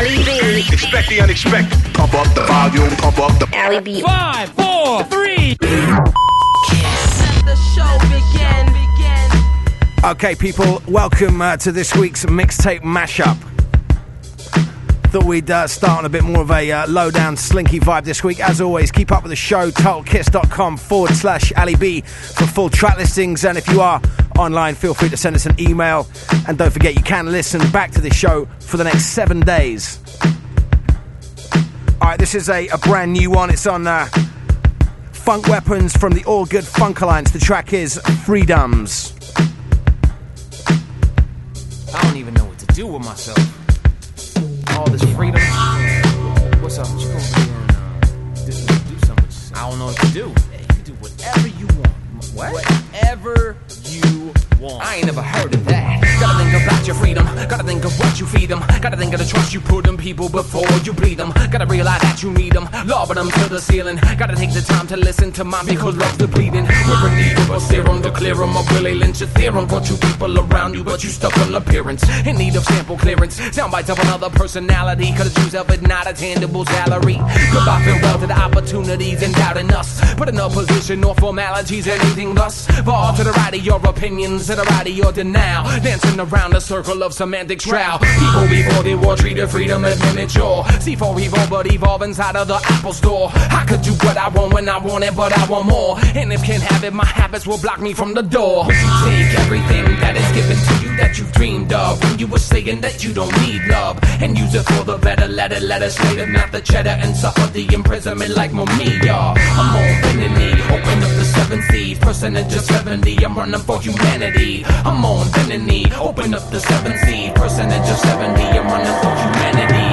Ali B. Expect the unexpected. Pump up the volume, pump up the. Ali B. Five, four, three. Okay, people, welcome uh, to this week's mixtape mashup. Thought we'd uh, start on a bit more of a uh, low down, slinky vibe this week. As always, keep up with the show, totalkiss.com forward slash Ali B for full track listings. And if you are online, feel free to send us an email. And don't forget, you can listen back to the show for the next seven days. All right, this is a, a brand new one. It's on uh, Funk Weapons from the All Good Funk Alliance. The track is Freedoms. I don't even know what to do with myself. All this freedom. What's up? What you gonna do do, do something? I don't know what to do. you can do whatever you want. What? Whatever you want. I ain't never heard of that. Gotta think about your freedom. Gotta think of what you feed them. Gotta think of the trust you put in people before you bleed them. Gotta realize that you need them. Lobbing them to the ceiling. Gotta take the time to listen to mine because love's bleeding. We're in need of a serum to clear 'em. A Willie Lynch a theorem. Brought you people around you, but you stuck on appearance. In need of sample clearance. Sound bites of another personality. Cause choose of it not a tangible salary. Goodbye, farewell to the opportunities and doubting us. Put in a position or formalities, anything thus. Fall to the right of your opinions, to the right of your denial. Dancing around a circle of semantic shroud. People before they war treated freedom as miniature. C4 evolve, but evolve inside of the Apple store. I could do what I want when I want it, but I want more. And if can't have it, my habits will block me from the door. Take everything that is given to you that you've dreamed of when you were saying that you don't need love and use it for the better? Let it, let it slay them, not the cheddar, and suffer the imprisonment like Mumia. I'm on bending knee, open up the seven seas, percentage of 70. I'm running for humanity. I'm on bending knee, open up the seven seas, percentage of 70. I'm running for humanity.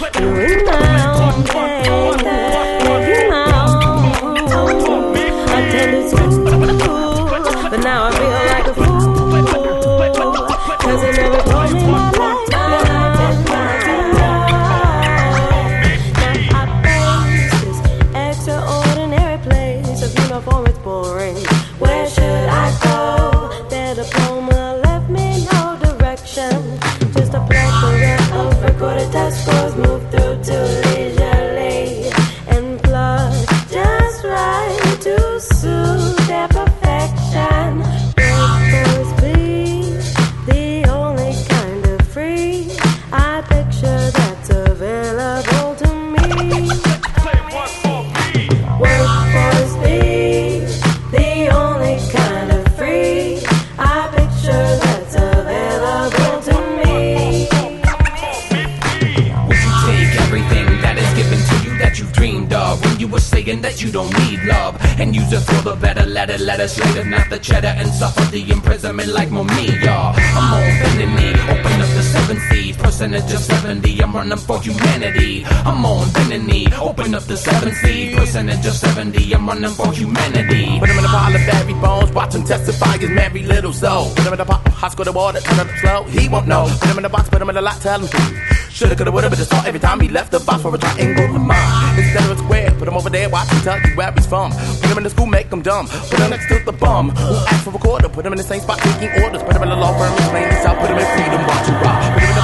But use it for the better? Let it, let it slay them, not the cheddar, and suffer the imprisonment like Mumia. I'm on bending knee, open up the seven seas, percentage of 70. I'm running for humanity. I'm on bending knee, open up the seven seas, percentage of 70. I'm running for humanity. Put him in a pile of berry bones, watch him testify his merry little soul. Put him in a pot, hot water, turn up slow, he won't know. Put him in a box, put him in a lot, tell him. Shoulda, coulda, woulda, but just thought every time he left the box for a triangle of mine. Instead of a square, put him over there, watch him tell you where he's from. Put him in the school, make him dumb. Put him next to the bum who asked for a quarter. Put him in the same spot, taking orders. Put him in the law firm, explain himself. Put him in freedom, watch him rock.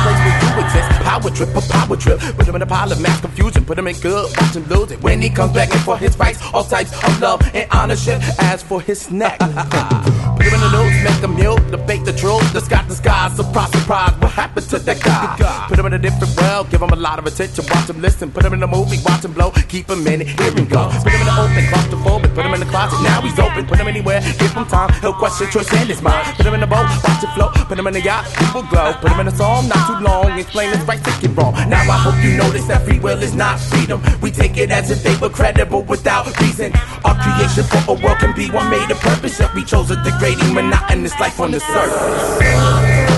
Power trip, a power trip. Put him in a pile of mass confusion. Put him in good, watch him lose it. When he comes back in for his rights, all types of love and ownership. As for his snack, put him in the news, make him mute, debate the truth. The sky, the sky, surprise, surprise. What happened to that guy? Put him in a different world, give him a lot of attention. Watch him listen. Put him in a movie, watch him blow. Keep him in it, hear him go. Put him in the open, claustrophobic. Put him in the closet, now he's open. Put him anywhere, give him time. He'll question choice in his mind. Put him in the boat, watch it float. Put him in the yacht, people glow. Put him in a song, not too long. Explain his right, it wrong. Now I hope you notice that free will is not freedom. We take it as if they were credible without reason. Our creation for a world can be one made of purpose. Yet we chose a degrading, monotonous life on the surface.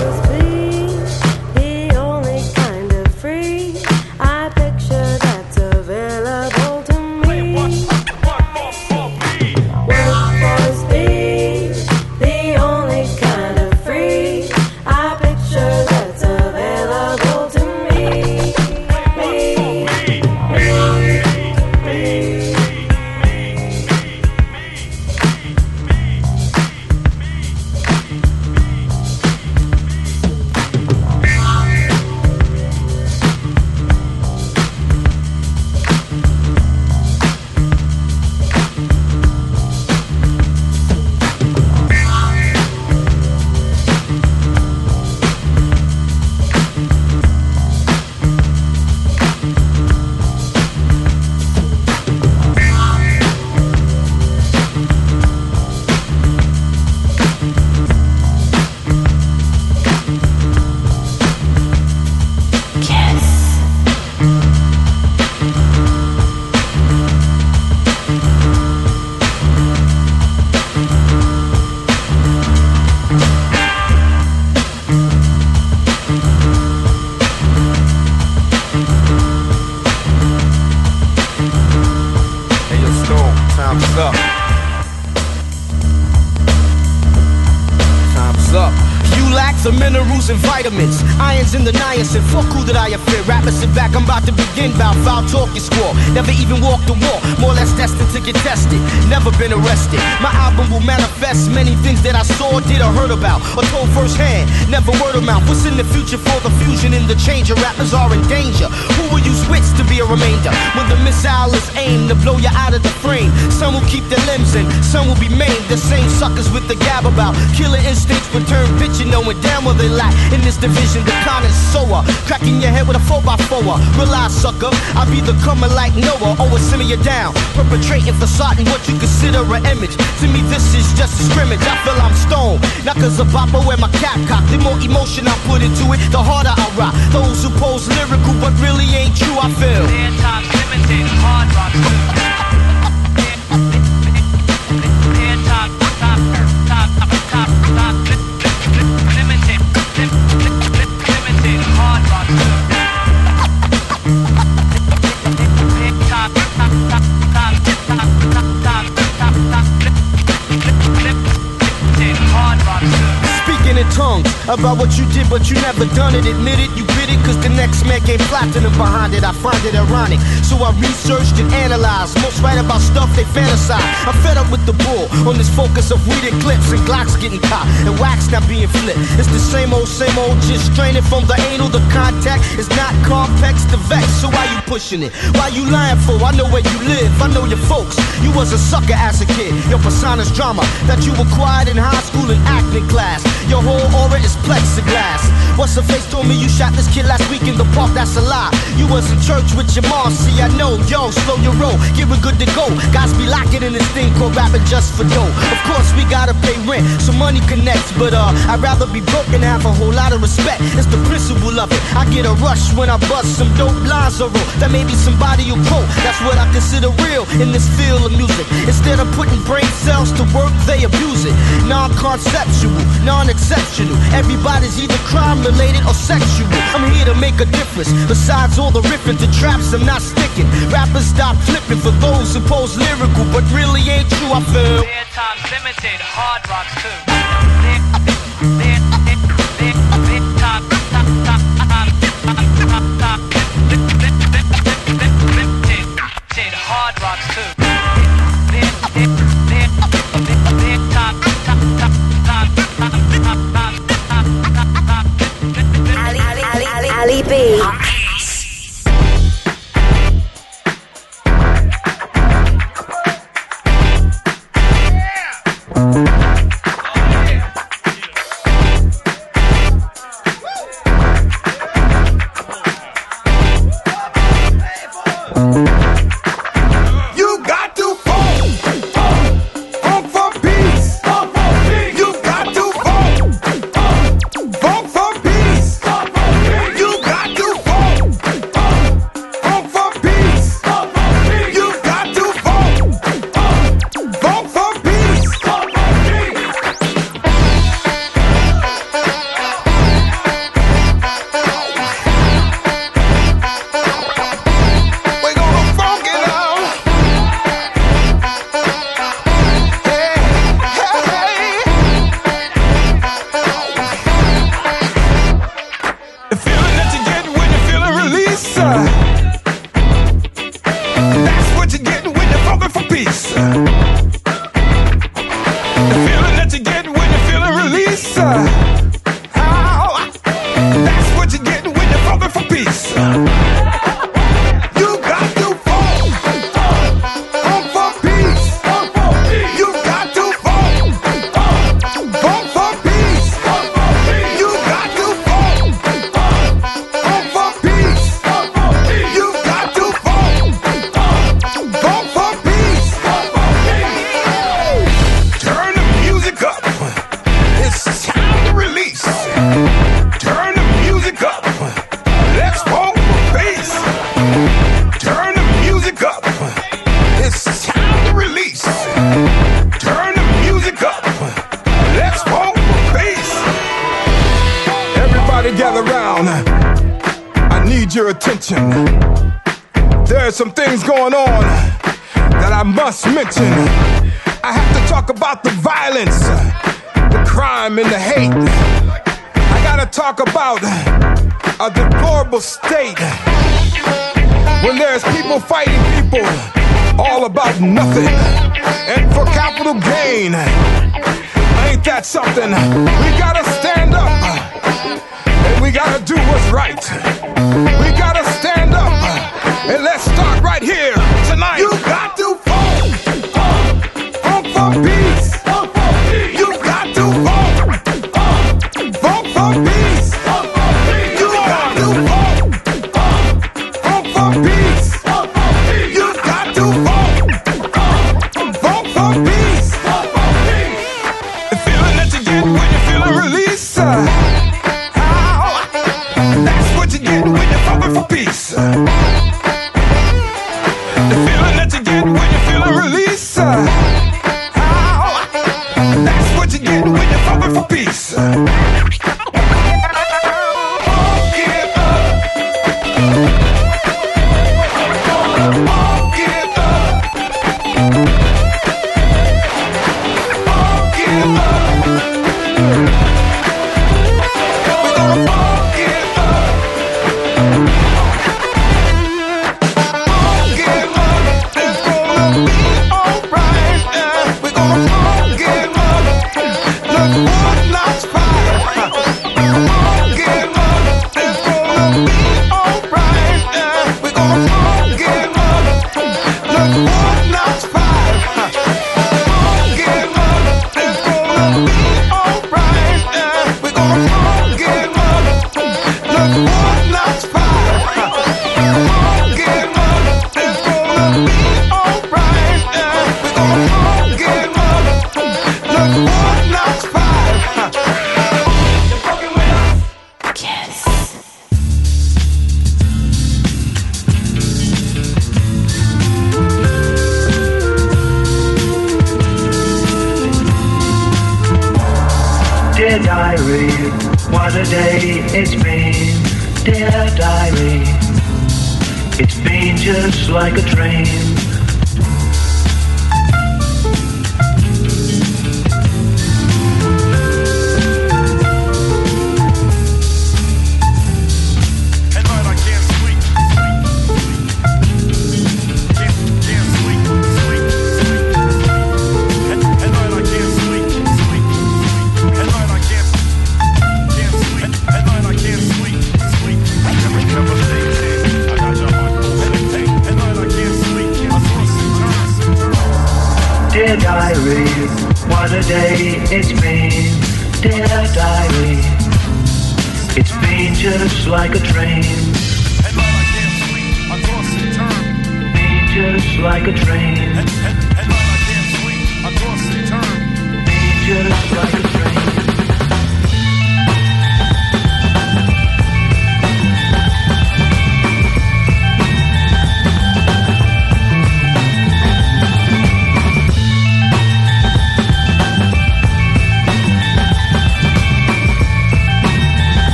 The niacin. Fuck who that I fear. Rappers sit back, I'm about to begin. Bout foul talk you squall. Never even walked the less destined to get tested. Never been arrested. My album will manifest many things that I saw, did, or heard about, or told firsthand. Never word of mouth. What's in the future for the fusion in the change? Your rappers are in danger. Who will use wits to be a remainder? When the missile is aimed to blow you out of the frame, some will keep their limbs in, some will be maimed. The same suckers with the gab about killer instincts return pitching, knowing damn well they lack in this division. The con is sower, cracking your head with a 4x4. Realize, sucker, I'll be the coming like Noah, always simmer you down, perpetrating facade and what you consider an image. To me, this is just a scrimmage. I feel I'm stoned, not cause of Papa wear my cap cock. The more emotion I put into it, the harder I rock. Those who pose lyrical but really ain't true, I feel. hard rock about what you did, but you never done it. Admit it, you bit it, cause the next man came platinum behind it. I find it ironic. So I researched and analyzed. Most write about stuff they fantasize. I'm fed up with the bull on this focus of weeded clips and Glocks getting caught and wax not being flipped. It's the same old, same old, just straining from the anal. The contact is not complex to vex. So why you pushing it? Why you lying for? I know where you live. I know your folks. You was a sucker as a kid. Your persona's drama that you acquired in high school and acting class. Your whole aura is plexiglass. What's the face told me you shot this kid last week in the park? That's a lie. You was in church with your mom. See, I know. Yo, slow your roll. Get we good to go. Guys be locking in this thing called rapping just for dough. Of course, we gotta pay rent, so money connects. But uh, I'd rather be broke and have a whole lot of respect. It's the principle of it. I get a rush when I bust some dope lines or roll. That maybe somebody will quote. That's what I consider real in this field of music. Instead of putting brain cells to work, they abuse it. Non-conceptual, non-exceptional. Everybody's either crime related or sexual. I'm here to make a difference. Besides all the riffing to traps, I'm not sticking. Rappers stop flipping for those who pose lyrical, but really ain't true. I feel. time's limited, hard rocks too. Hard attention. There are some things going on that I must mention. I have to talk about the violence, the crime, and the hate. I gotta talk about a deplorable state when there's people fighting people all about nothing and for capital gain. Ain't that something? We gotta stand up and we gotta do what's right. Start right here.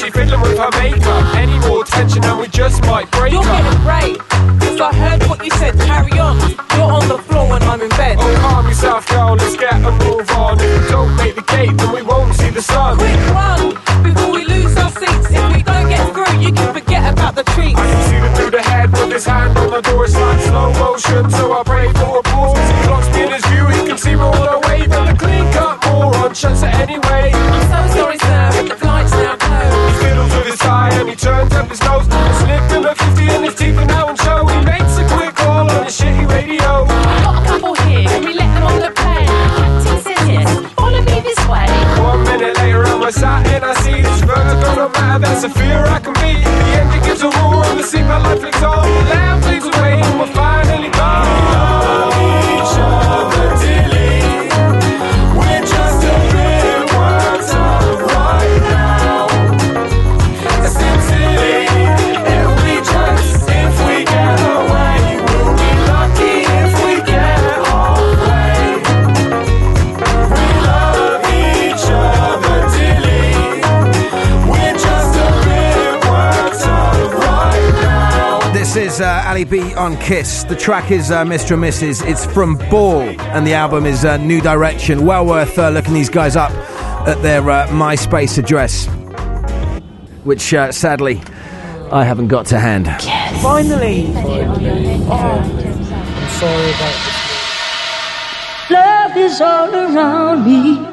she fiddling with her makeup. Any more tension and we just might break You'll up. You're getting raped. Cause I heard what you said, carry on. You're on the floor and I'm in bed. Oh, calm yourself, girl, let's get a move on. If we don't make the gate, then we won't see the sun. Quick run, before we lose our seats. If we don't get through, you can forget about the treats. I can see them through the head Put his hand on the door. It's like slow motion, so I pray for a applause. He blocks me in his view, he can see me all the away. But the clean cut moron shuts it anyway. fire, that's a fear I can be. The engine gives a roar and the seat, my life flicks on. The land fades away, and we're finally. baby on Kiss. The track is uh, Mr. and Mrs. It's from Ball, and the album is uh, New Direction. Well worth uh, looking these guys up at their uh, MySpace address, which uh, sadly I haven't got to hand. Yes. Finally. Finally. I'm sorry about this. Love is all around me.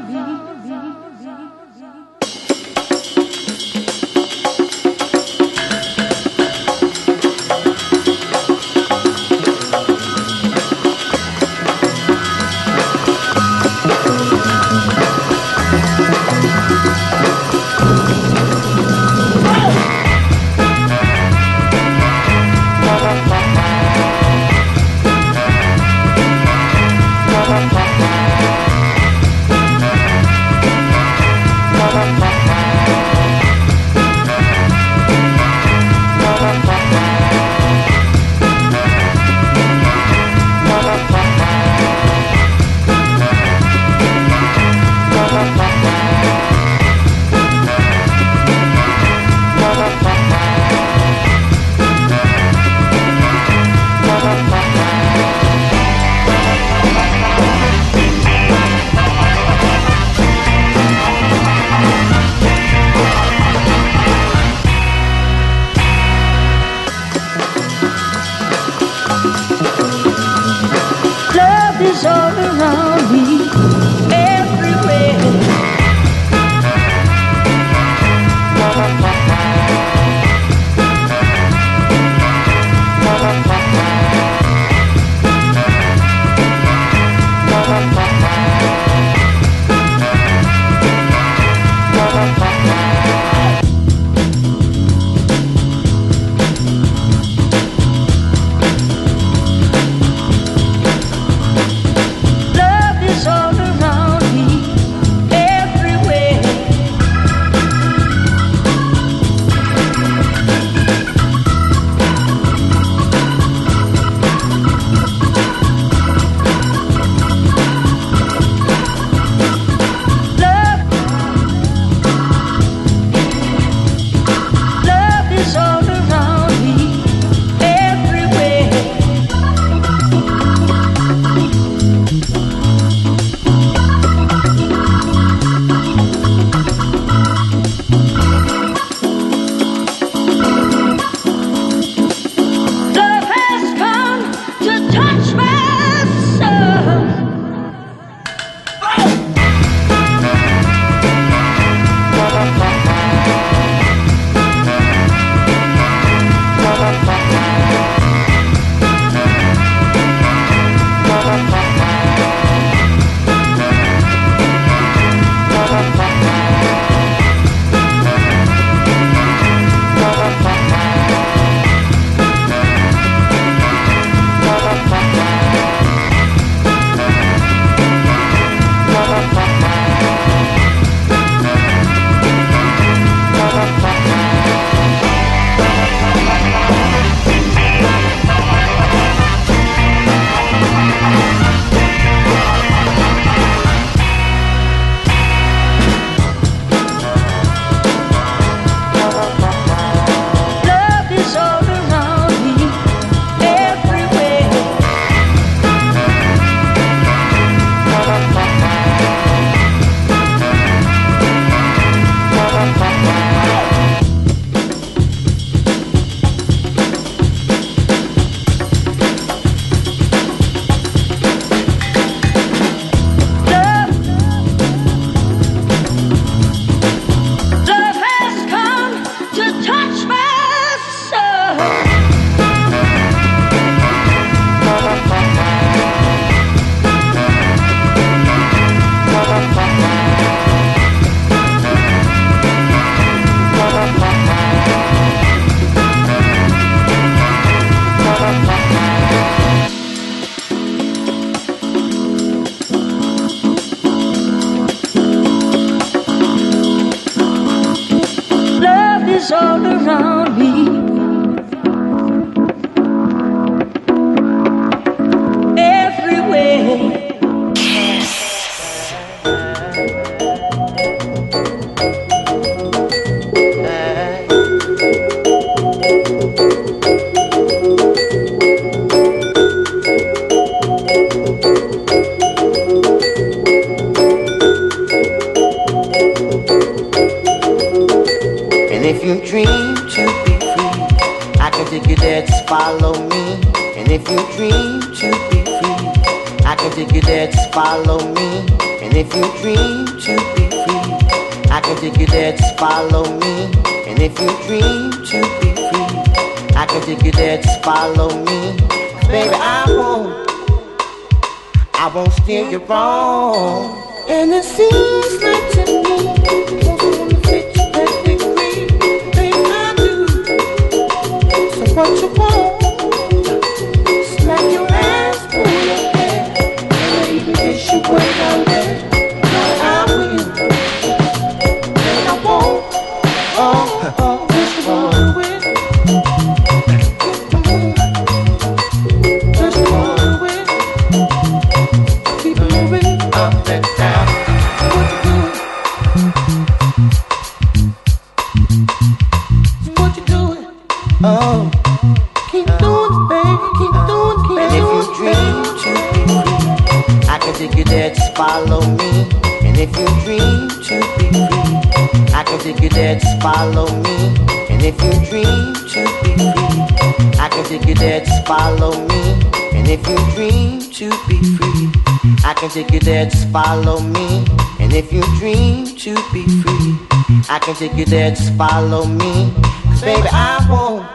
think you there, just follow me. Cause baby, I won't,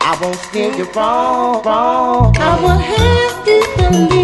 I won't steal your wrong, wrong. I will have to. believe.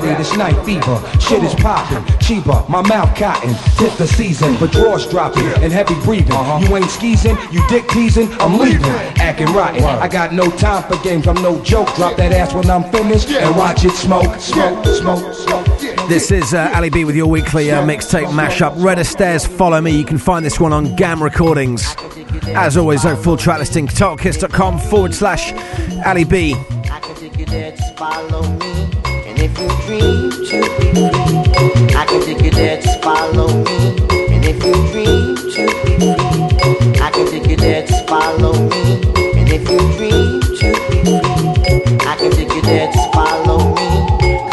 quality, this night fever. Shit is popping, cheaper, my mouth cotton. Tip the season, but drawers dropping and heavy breathing. Uh-huh. You ain't skeezing, you dick teasing, I'm leaving. Acting rotten, I got no time for games, I'm no joke. Drop that ass when I'm finished and watch it smoke, smoke, smoke, smoke. This is uh, Ali B with your weekly uh, mixtape mashup. Red Stairs, Follow Me. You can find this one on GAM Recordings. As always, though, full track listing, totalkiss.com forward slash Ali B you dream to be free, I can take you there, just follow me. And if you dream to be free, I can take you there, just follow me. And if you dream to be free, I can take you there, just follow me.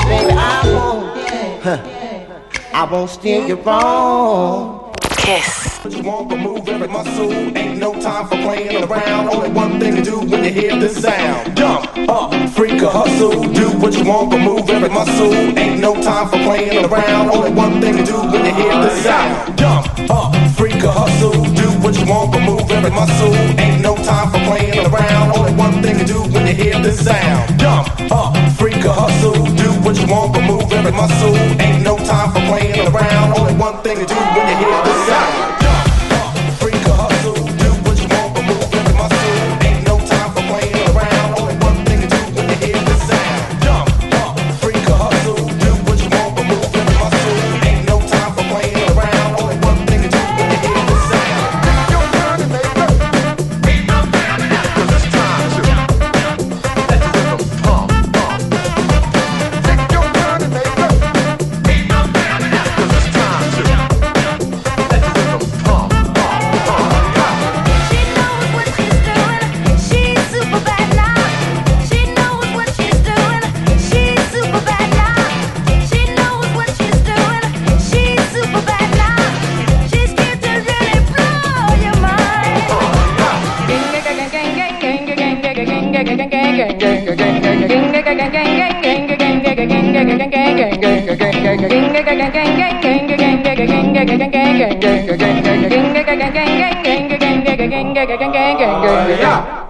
Baby, I won't, huh. I won't steer you wrong. Kiss. What you want, but move every muscle. Ain't no time for playing around. Only one thing to do when you hear this sound. Jump up, freak or hustle. Do what you want, but move every muscle. Ain't no time for playing around. Only one thing to do when you hear this sound. Jump up, freak or hustle. Do what you want, but move every muscle. Ain't no time for playing around. Only one thing to do when you hear this sound. Jump up, freak or hustle. Do what you want, but move every muscle. Ain't no around. Only one thing to do when you hear this sound. Strawberry,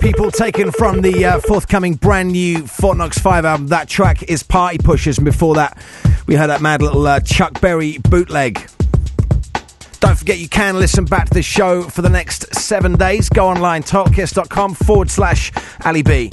people taken from the uh, forthcoming brand new Fort Knox 5 album. That track is Party Pushers. And before that, we heard that mad little uh, Chuck Berry bootleg. Don't forget you can listen back to the show for the next seven days. Go online, totalkiss.com forward slash Ali B.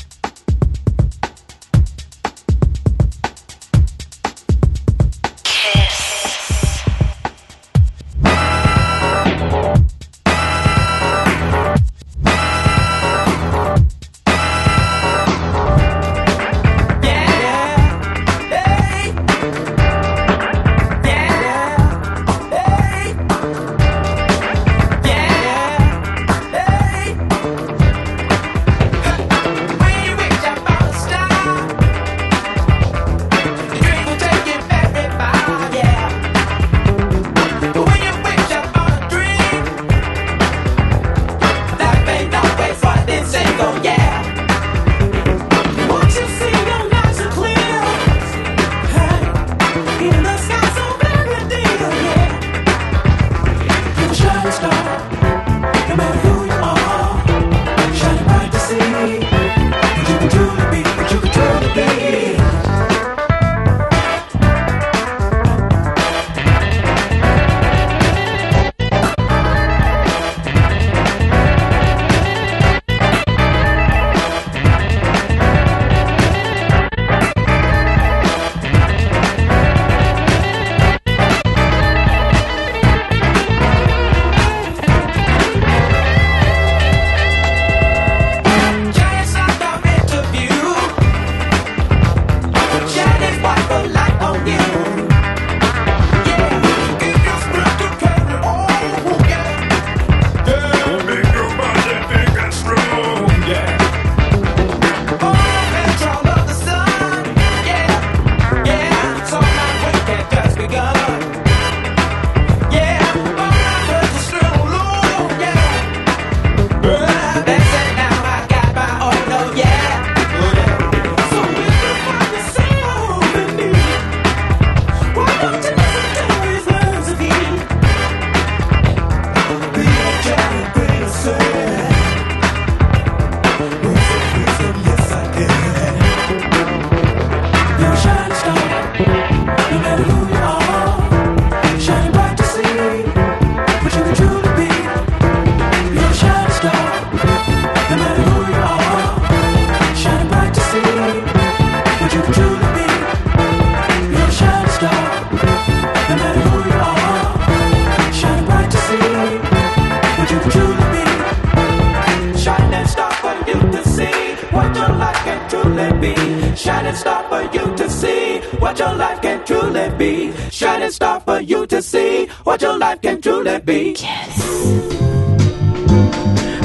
can truly be. Shining star for you to see what your life can truly be. Yes.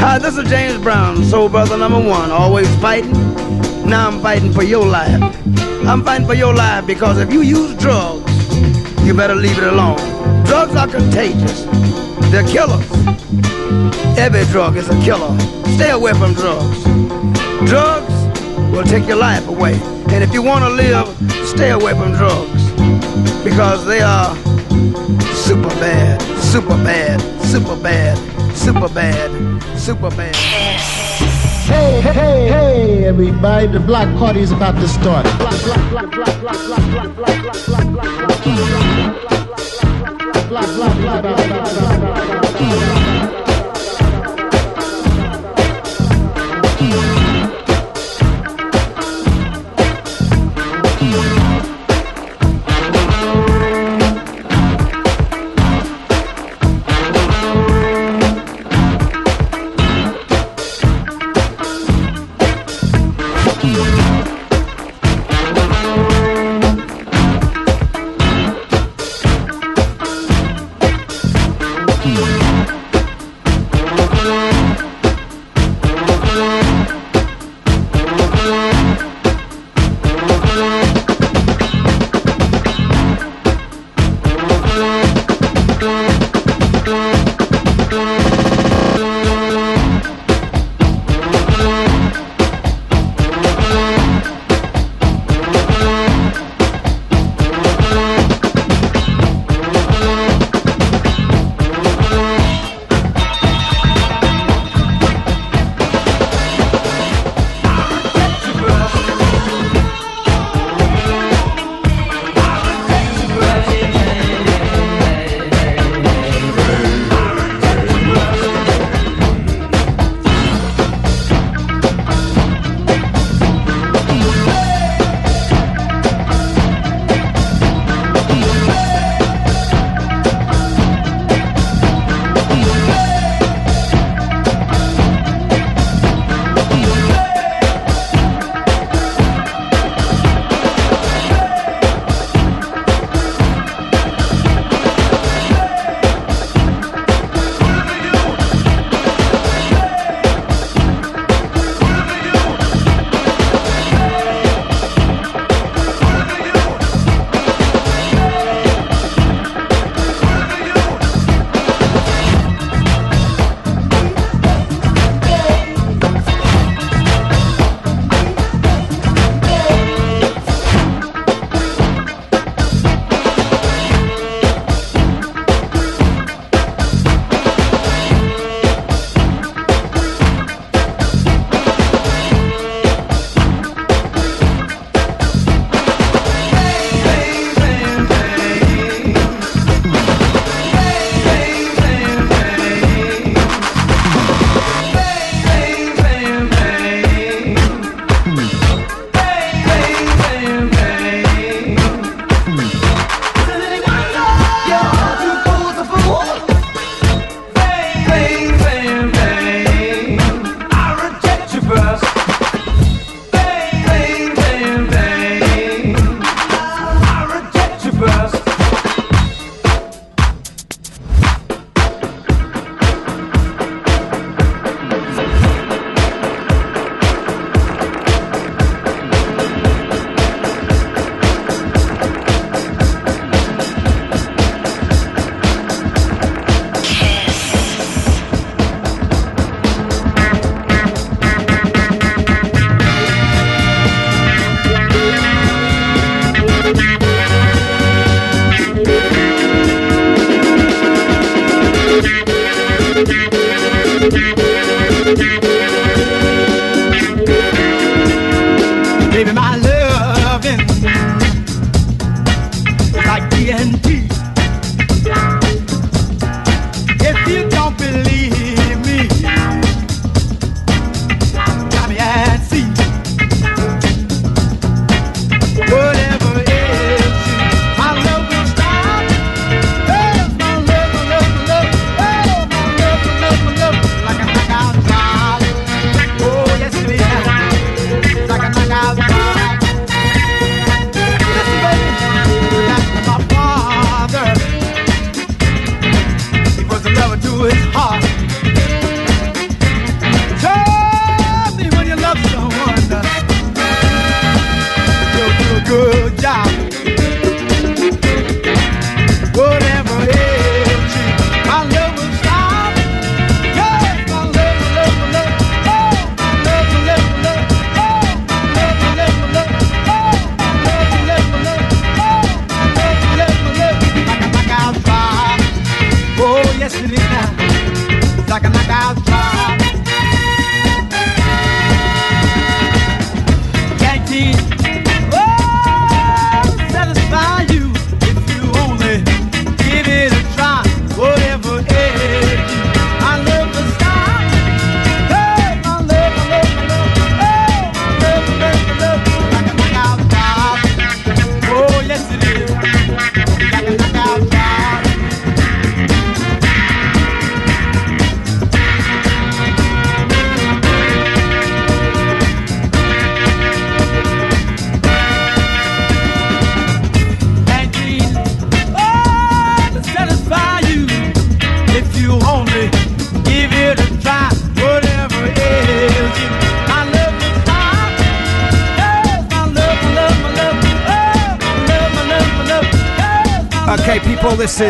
Hi, this is James Brown, soul brother number one, always fighting. Now I'm fighting for your life. I'm fighting for your life because if you use drugs, you better leave it alone. Drugs are contagious. They're killers. Every drug is a killer. Stay away from drugs. Drugs will take your life away. And if you want to live, stay away from drugs because they are super bad, super bad, super bad, super bad, super bad. Hey, hey, hey, everybody, the block party is about to start. Block, block, block,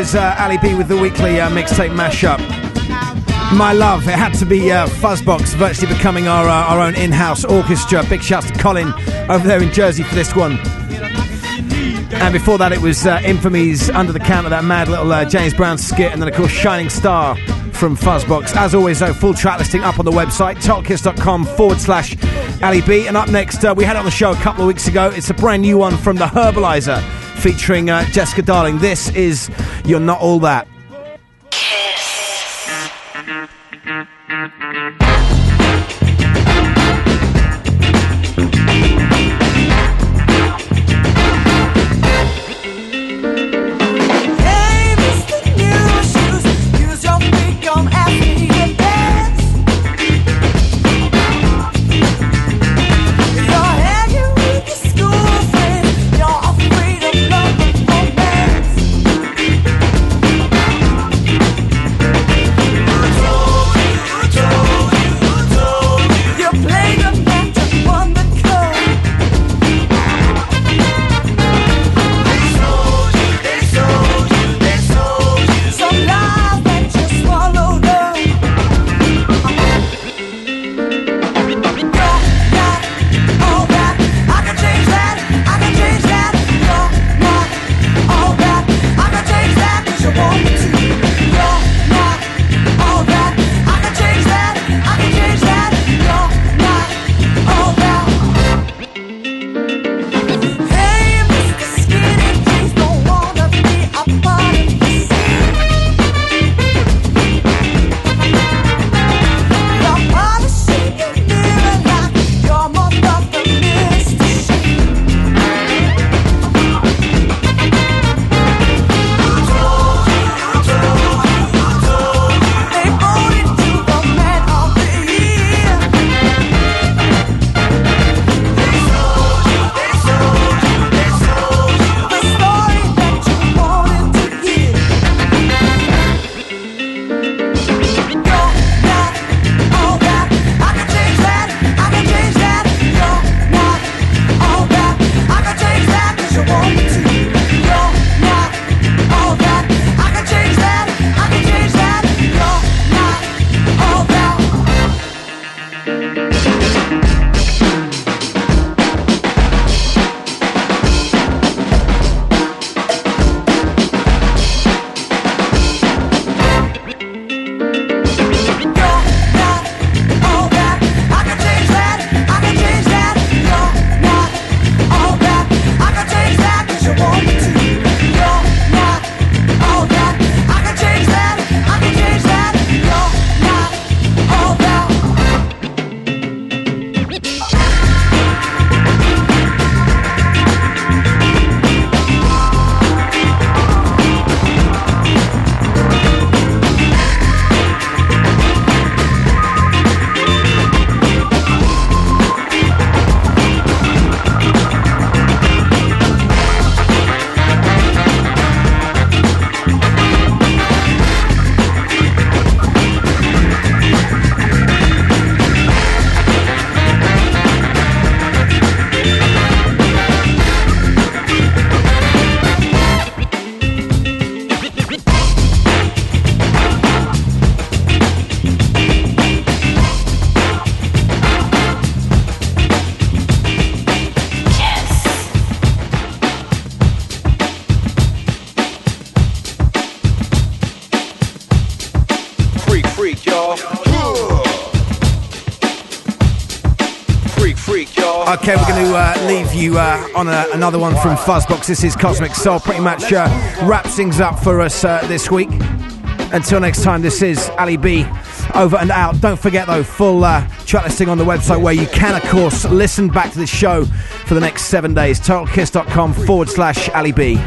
is uh, Ali B with the weekly uh, mixtape mashup. My love, it had to be uh, Fuzzbox virtually becoming our, uh, our own in house orchestra. Big shouts to Colin over there in Jersey for this one. And before that, it was uh, Infamy's Under the Counter, that mad little uh, James Brown skit, and then, of course, Shining Star from Fuzzbox. As always, though, full track listing up on the website, totalkiss.com forward slash Ali B. And up next, uh, we had on the show a couple of weeks ago. It's a brand new one from The Herbaliser featuring uh, Jessica Darling. This is You're Not All That. Okay, we're going to uh, leave you uh, on a, another one from Fuzzbox. This is Cosmic Soul. Pretty much uh, wraps things up for us uh, this week. Until next time, this is Ali B. Over and out. Don't forget, though, full uh, track listing on the website where you can, of course, listen back to the show for the next seven days. TotalKiss.com forward slash Ali B.